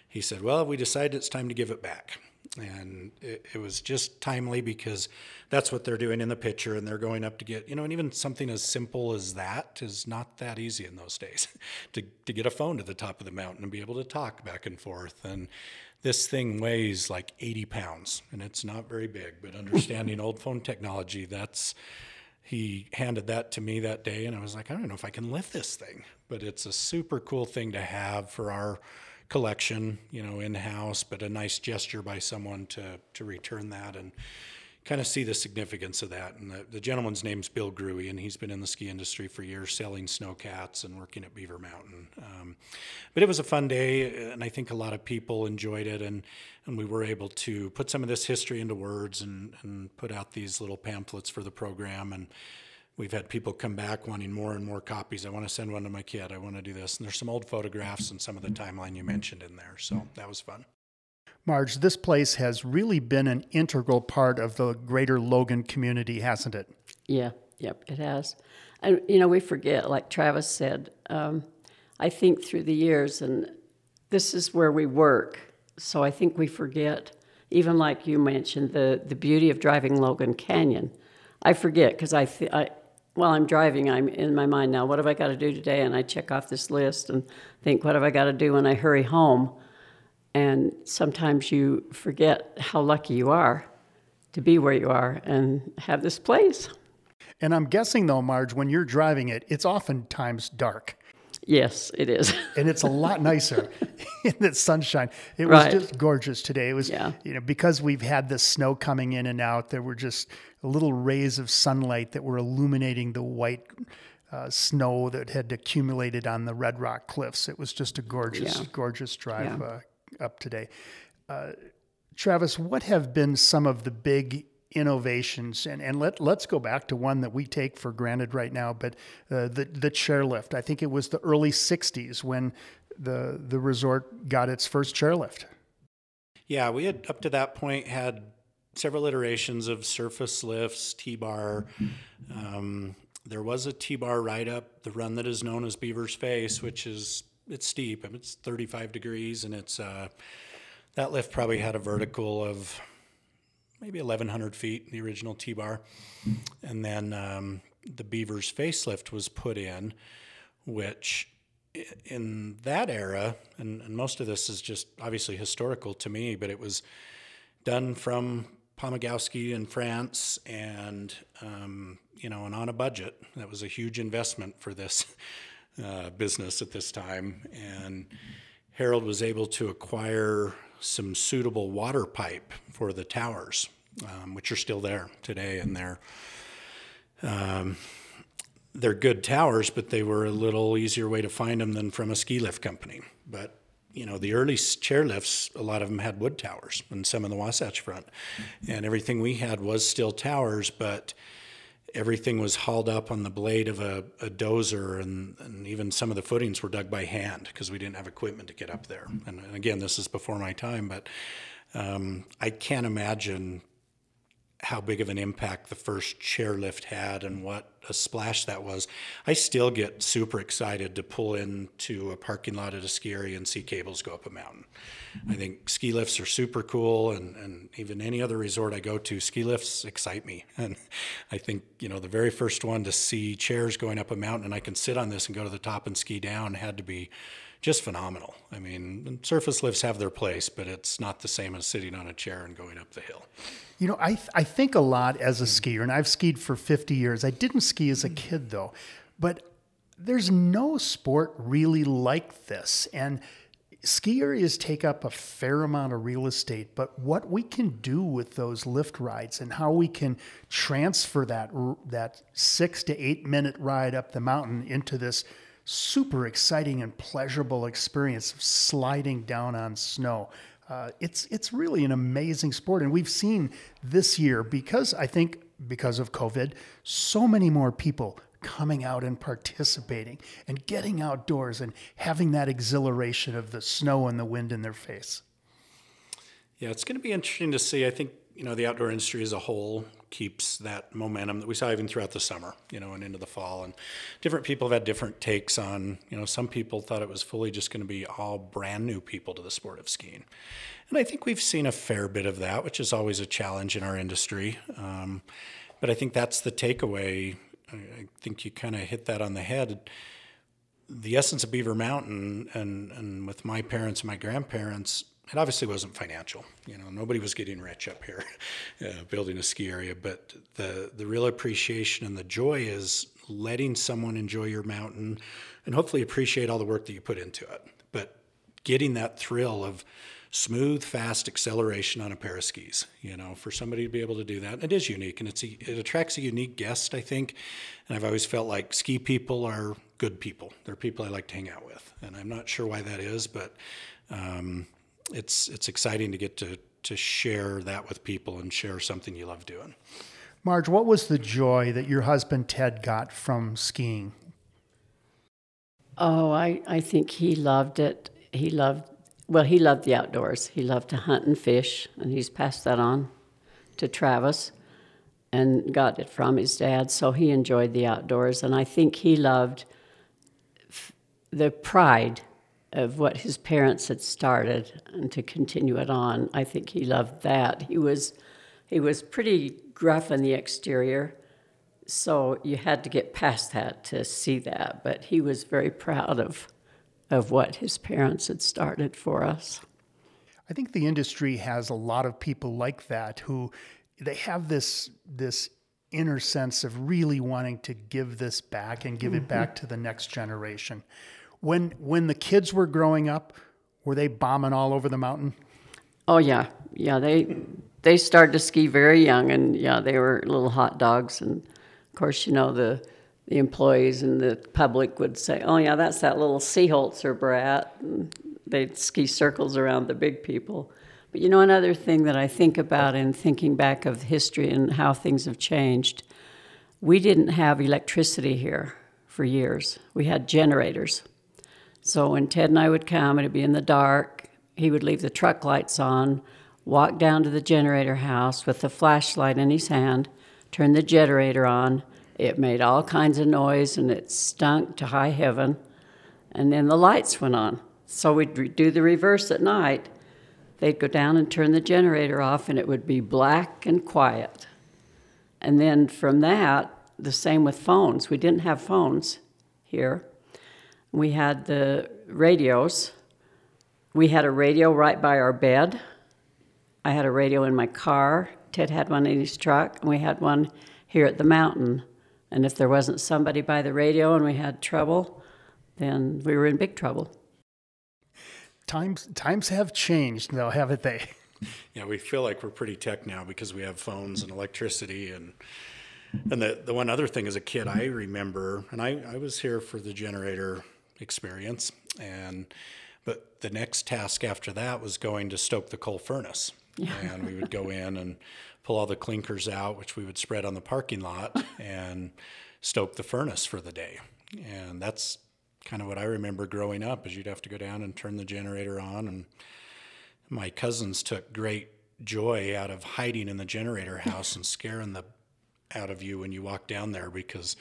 he said, Well, we decided it's time to give it back. And it, it, was just timely because that's what they're doing in the picture. And they're going up to get, you know, and even something as simple as that is not that easy in those days [LAUGHS] to, to get a phone to the top of the mountain and be able to talk back and forth. And this thing weighs like 80 pounds and it's not very big, but understanding old phone technology, that's, he handed that to me that day and I was like, I don't know if I can lift this thing, but it's a super cool thing to have for our collection, you know, in house, but a nice gesture by someone to, to return that. And kind of see the significance of that. And the, the gentleman's name's Bill Gruey, and he's been in the ski industry for years, selling snowcats and working at Beaver Mountain. Um, but it was a fun day, and I think a lot of people enjoyed it, and and we were able to put some of this history into words and and put out these little pamphlets for the program and. We've had people come back wanting more and more copies. I want to send one to my kid. I want to do this. And there's some old photographs and some of the timeline you mentioned in there. So that was fun. Marge, this place has really been an integral part of the greater Logan community, hasn't it? Yeah, yep, it has. And, you know, we forget, like Travis said, um, I think through the years, and this is where we work, so I think we forget, even like you mentioned, the, the beauty of driving Logan Canyon. I forget because I, th- I, while I'm driving, I'm in my mind now, what have I got to do today? And I check off this list and think, what have I got to do when I hurry home? And sometimes you forget how lucky you are to be where you are and have this place. And I'm guessing, though, Marge, when you're driving it, it's oftentimes dark. Yes, it is. [LAUGHS] and it's a lot nicer [LAUGHS] in the sunshine. It Right. was just gorgeous today. It was, Yeah. you know, because we've had the snow coming in and out, there were just little rays of sunlight that were illuminating the white uh, snow that had accumulated on the Red Rock cliffs. It was just a gorgeous, Yeah. gorgeous drive Yeah. uh, up today. Uh, Travis, what have been some of the big innovations? And, and let, let's go back to one that we take for granted right now, but uh, the, the chairlift. I think it was the early 60s when the, the resort got its first chairlift. Yeah, we had up to that point had several iterations of surface lifts, T-bar. Um, there was a T-bar right up the run that is known as Beaver's Face, which is it's steep. I mean, it's 35 degrees, and it's uh, that lift probably had a vertical of maybe 1,100 feet. The original T-bar, and then um, the Beaver's facelift was put in, which in that era, and, and most of this is just obviously historical to me, but it was done from Pomagalski in France and, um, you know, and on a budget. That was a huge investment for this uh, business at this time. And Harold was able to acquire some suitable water pipe for the towers, um, which are still there today. And they're, um, they're good towers, but they were a little easier way to find them than from a ski lift company. But you know, the early chairlifts, a lot of them had wood towers, and some in the Wasatch Front, and everything we had was still towers, but everything was hauled up on the blade of a, a dozer, and, and even some of the footings were dug by hand because we didn't have equipment to get up there. And, and again, this is before my time, but um, I can't imagine how big of an impact the first chairlift had and what a splash that was. I still get super excited to pull into a parking lot at a ski area and see cables go up a mountain. I think ski lifts are super cool, and, and even any other resort I go to, ski lifts excite me. [LAUGHS] And I think, you know, the very first one to see chairs going up a mountain and I can sit on this and go to the top and ski down had to be just phenomenal. I mean, surface lifts have their place, but it's not the same as sitting on a chair and going up the hill. You know, I, I think a lot as a skier, and I've skied for 50 years. I didn't ski as a kid, though, but there's no sport really like this. And ski areas take up a fair amount of real estate, but what we can do with those lift rides and how we can transfer that, that six to eight minute ride up the mountain into this super exciting and pleasurable experience of sliding down on snow. Uh, it's it's really an amazing sport, and we've seen this year because I think because of COVID, so many more people coming out and participating and getting outdoors and having that exhilaration of the snow and the wind in their face. Yeah, it's going to be interesting to see. I think you know the outdoor industry as a whole keeps that momentum that we saw even throughout the summer, you know, and into the fall. And different people have had different takes on. You know, some people thought it was fully just going to be all brand new people to the sport of skiing, and I think we've seen a fair bit of that, which is always a challenge in our industry. Um, but I think that's the takeaway. I, think you kind of hit that on the head the essence of Beaver Mountain and, and with my parents and my grandparents, it obviously wasn't financial. You know, nobody was getting rich up here [LAUGHS] uh, building a ski area, but the, the real appreciation and the joy is letting someone enjoy your mountain and hopefully appreciate all the work that you put into it. But getting that thrill of smooth, fast acceleration on a pair of skis. You know, for somebody to be able to do that, it is unique, and it's a, it attracts a unique guest, I think. And I've always felt like ski people are good people. They're people I like to hang out with, and I'm not sure why that is, but um, it's it's exciting to get to to share that with people and share something you love doing. Marge, what was the joy that your husband Ted got from skiing? Oh, I, I think he loved it. He loved, well, he loved the outdoors. He loved to hunt and fish, and he's passed that on to Travis and got it from his dad. So he enjoyed the outdoors, and I think he loved f- the pride of what his parents had started and to continue it on. I think he loved that. He was he was pretty gruff in the exterior, so you had to get past that to see that. But he was very proud of of what his parents had started for us. I think the industry has a lot of people like that who they have this this inner sense of really wanting to give this back and give mm-hmm. it back to the next generation. When when the kids were growing up, were they bombing all over the mountain? Oh yeah, yeah. They they started to ski very young, and yeah, they were little hot dogs. And of course, you know the the employees and the public would say, "Oh yeah, that's that little Seeholzer brat." And they'd ski circles around the big people. But you know, another thing that I think about in thinking back of history and how things have changed, we didn't have electricity here for years. We had generators. So when Ted and I would come, it'd be in the dark. He would leave the truck lights on, walk down to the generator house with the flashlight in his hand, turn the generator on. It made all kinds of noise and it stunk to high heaven. And then the lights went on. So we'd do the reverse at night. They'd go down and turn the generator off, and it would be black and quiet. And then from that, the same with phones. We didn't have phones here. We had the radios. We had a radio right by our bed. I had a radio in my car. Ted had one in his truck, and we had one here at the mountain. And if there wasn't somebody by the radio and we had trouble, then we were in big trouble. Times times have changed, though, haven't they? [LAUGHS] Yeah, we feel like we're pretty tech now because we have phones and electricity and and the the one other thing as a kid I remember, and I, I was here for the generator experience. And but the next task after that was going to stoke the coal furnace. Yeah. And we would go in and pull all the clinkers out, which we would spread on the parking lot and stoke the furnace for the day. And that's kind of what I remember growing up is you'd have to go down and turn the generator on and my cousins took great joy out of hiding in the generator house and scaring the out of you when you walk down there because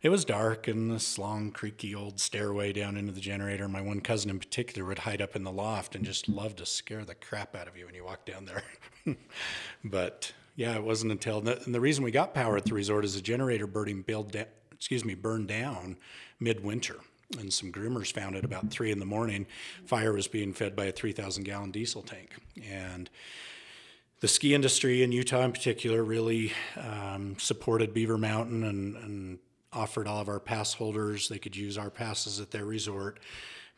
it was dark and this long, creaky old stairway down into the generator. My one cousin in particular would hide up in the loft and just love to scare the crap out of you when you walk down there. [LAUGHS] but yeah, it wasn't until and the reason we got power at the resort is the generator burning build da- excuse me burned down midwinter. And some groomers found it about three in the morning. Fire was being fed by a 3,000 gallon diesel tank. And the ski industry in Utah, in particular, really um, supported Beaver Mountain and, and offered all of our pass holders they could use our passes at their resort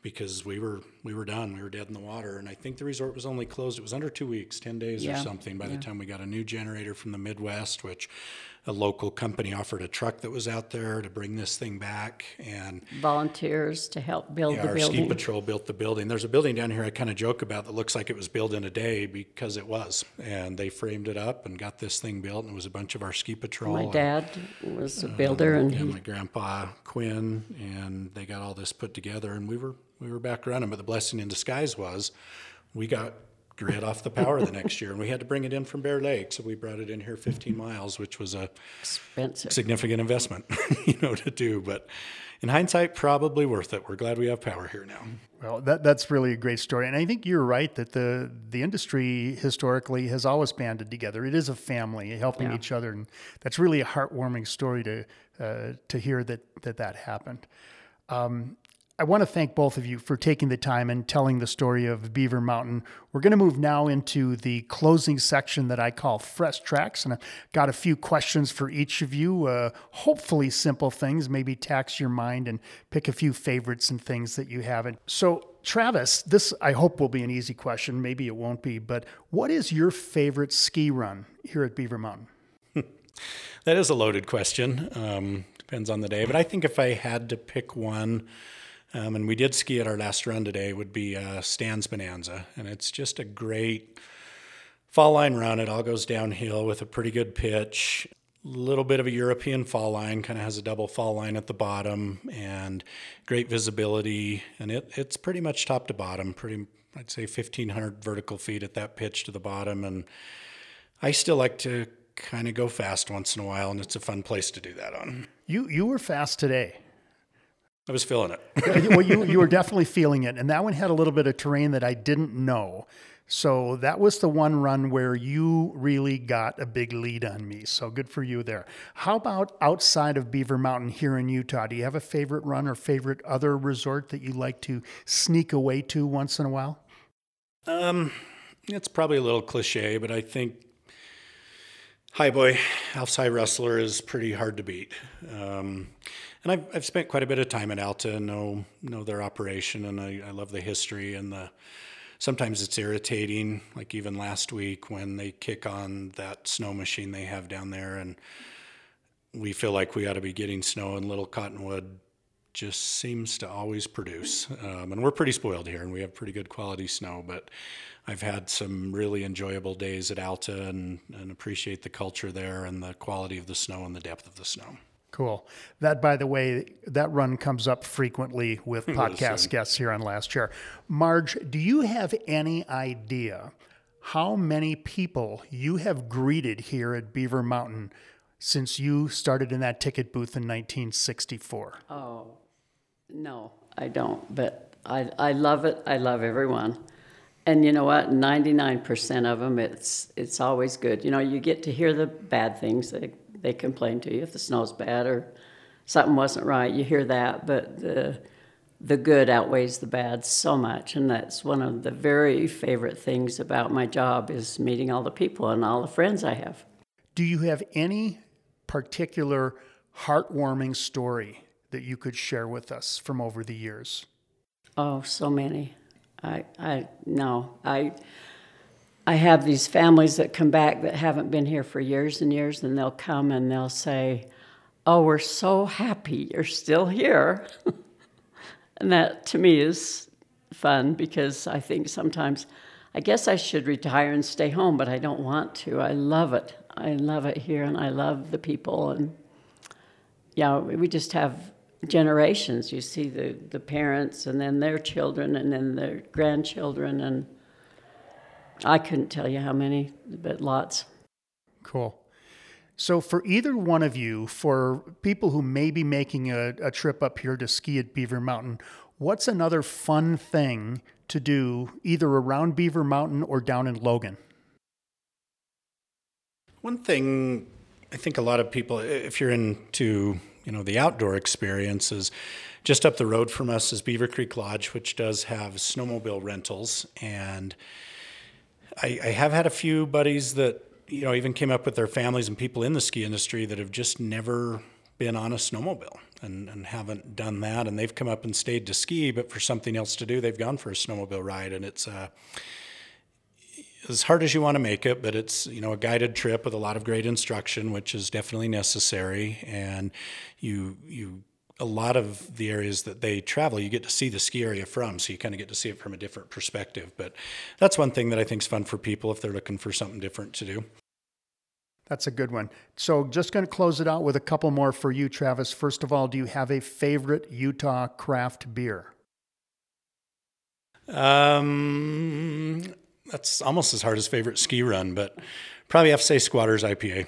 because we were we were done we were dead in the water and i think the resort was only closed it was under two weeks 10 days yeah. or something by yeah. the time we got a new generator from the midwest which a local company offered a truck that was out there to bring this thing back and volunteers to help build yeah, the our building. ski patrol built the building. There's a building down here i kind of joke about that looks like it was built in a day because it was. And they framed it up and got this thing built and it was a bunch of our ski patrol my and, dad was a uh, builder and yeah, he... my grandpa quinn and they got all this put together and we were we were back running but the blessing in disguise was we got grid off the power the next year, and we had to bring it in from Bear Lake, so we brought it in here 15 miles, which was a Expensive. significant investment, [LAUGHS] you know, to do. But in hindsight, probably worth it. We're glad we have power here now. Well, that that's really a great story, and I think you're right that the the industry historically has always banded together. It is a family helping yeah. each other, and that's really a heartwarming story to uh, to hear that that that happened. Um, I want to thank both of you for taking the time and telling the story of Beaver Mountain. We're going to move now into the closing section that I call Fresh Tracks, and I've got a few questions for each of you. Uh, hopefully, simple things, maybe tax your mind and pick a few favorites and things that you haven't. So, Travis, this I hope will be an easy question. Maybe it won't be, but what is your favorite ski run here at Beaver Mountain? [LAUGHS] that is a loaded question. Um, depends on the day. But I think if I had to pick one, um, and we did ski at our last run today, would be uh, Stan's Bonanza. And it's just a great fall line run. It all goes downhill with a pretty good pitch. A little bit of a European fall line, kind of has a double fall line at the bottom, and great visibility. And it, it's pretty much top to bottom, pretty, I'd say 1,500 vertical feet at that pitch to the bottom. And I still like to kind of go fast once in a while, and it's a fun place to do that on. You you were fast today. I was feeling it. well, you you were definitely feeling it, and that one had a little bit of terrain that I didn't know. So that was the one run where you really got a big lead on me. So good for you there. How about outside of Beaver Mountain here in Utah? Do you have a favorite run or favorite other resort that you like to sneak away to once in a while? Um, it's probably a little cliche, but I think Highboy, Alta's High Rustler is pretty hard to beat. Um, and I've, I've spent quite a bit of time at Alta, know know their operation, and I, I love the history and the sometimes it's irritating, like even last week when they kick on that snow machine they have down there, and we feel like we ought to be getting snow, and Little Cottonwood just seems to always produce. Um, and we're pretty spoiled here, and we have pretty good quality snow. But I've had some really enjoyable days at Alta, and, and appreciate the culture there, and the quality of the snow, and the depth of the snow. Cool. That, by the way, that run comes up frequently with [LAUGHS] podcast guests here on Last Chair. Marge, do you have any idea how many people you have greeted here at Beaver Mountain since you started in that ticket booth in 1964? Oh, no, I don't. But I, I love it. I love everyone. And you know what? 99% of them, it's, it's always good. You know, you get to hear the bad things. They, they complain to you if the snow's bad or something wasn't right. You hear that, but the the good outweighs the bad so much, and that's one of the very favorite things about my job is meeting all the people and all the friends I have. Do you have any particular heartwarming story that you could share with us from over the years? Oh, so many. I I no I I have these families that come back that haven't been here for years and years, and they'll come and they'll say, Oh, we're so happy you're still here. [LAUGHS] and that to me is fun because I think sometimes I guess I should retire and stay home, but I don't want to. I love it. I love it here and I love the people. And yeah, we just have generations. You see the, the parents and then their children and then their grandchildren and I couldn't tell you how many, but lots. Cool. So, for either one of you, for people who may be making a, a, trip up here to ski at Beaver Mountain, what's another fun thing to do either around Beaver Mountain or down in Logan? One thing I think a lot of people, if you're into you know the outdoor experiences, just up the road from us is Beaver Creek Lodge, which does have snowmobile rentals and I, I have had a few buddies that you know even came up with their families and people in the ski industry that have just never been on a snowmobile and, and haven't done that. And they've come up and stayed to ski but for something else to do they've gone for a snowmobile ride. And it's uh, as hard as you want to make it but it's you know a guided trip with a lot of great instruction which is definitely necessary. And you you a lot of the areas that they travel, you get to see the ski area from, so you kind of get to see it from a different perspective. But that's one thing that I think is fun for people if they're looking for something different to do. That's a good one. So, just going to close it out with a couple more for you, Travis. First of all, do you have a favorite Utah craft beer? Um, that's almost as hard as favorite ski run, but probably have to say Squatters IPA.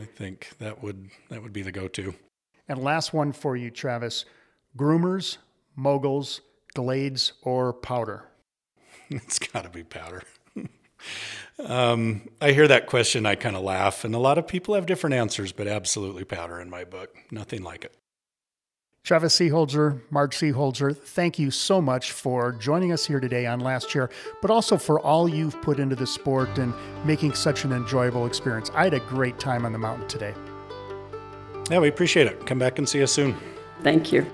I think that would that would be the go-to. And last one for you, Travis groomers, moguls, glades, or powder? [LAUGHS] It's got to be powder. [LAUGHS] um, I hear that question, I kind of laugh, and a lot of people have different answers, but absolutely powder in my book. Nothing like it. Travis Seeholzer, Marge Seeholzer, thank you so much for joining us here today on Last Chair, but also for all you've put into the sport and making such an enjoyable experience. I had a great time on the mountain today. Yeah, we appreciate it. Come back and see us soon. Thank you.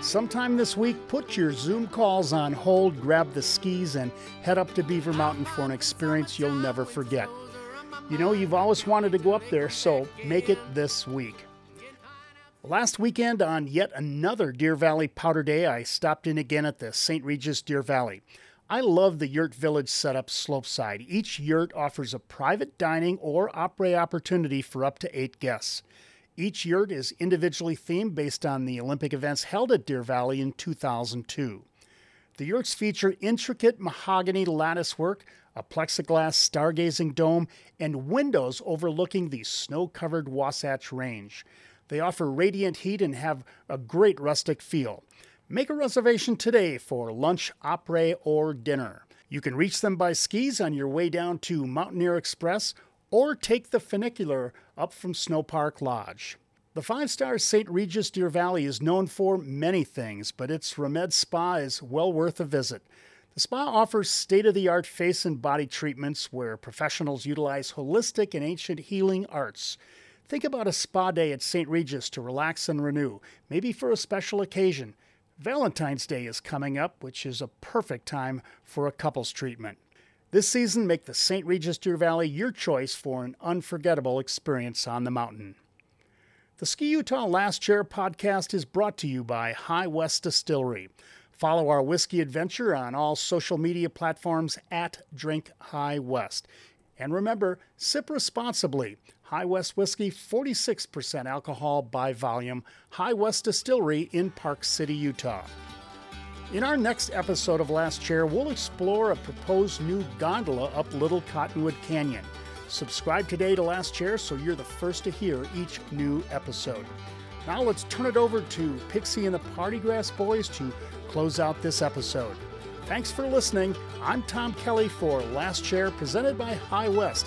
Sometime this week, put your Zoom calls on hold, grab the skis, and head up to Beaver Mountain for an experience you'll never forget. You know, you've always wanted to go up there, so make it this week. Last weekend, on yet another Deer Valley Powder Day, I stopped in again at the St. Regis Deer Valley. I love the Yurt Village setup slopeside. Each yurt offers a private dining or opera opportunity for up to eight guests. Each yurt is individually themed based on the Olympic events held at Deer Valley in 2002. The yurts feature intricate mahogany lattice work, a plexiglass stargazing dome, and windows overlooking the snow covered Wasatch Range. They offer radiant heat and have a great rustic feel. Make a reservation today for lunch, après, or dinner. You can reach them by skis on your way down to Mountaineer Express or take the funicular up from Snow Park Lodge. The five star St. Regis Deer Valley is known for many things, but its Remède Spa is well worth a visit. The spa offers state of the art face and body treatments where professionals utilize holistic and ancient healing arts. Think about a spa day at St. Regis to relax and renew, maybe for a special occasion. Valentine's Day is coming up, which is a perfect time for a couples treatment. This season, make the St. Regis Deer Valley your choice for an unforgettable experience on the mountain. The Ski Utah Last Chair podcast is brought to you by High West Distillery. Follow our whiskey adventure on all social media platforms at Drink High West. And remember, sip responsibly. High West Whiskey, 46% alcohol by volume. High West Distillery in Park City, Utah. In our next episode of Last Chair, we'll explore a proposed new gondola up Little Cottonwood Canyon. Subscribe today to Last Chair so you're the first to hear each new episode. Now let's turn it over to Pixie and the Partygrass Boys to close out this episode. Thanks for listening. I'm Tom Kelly for Last Chair, presented by High West.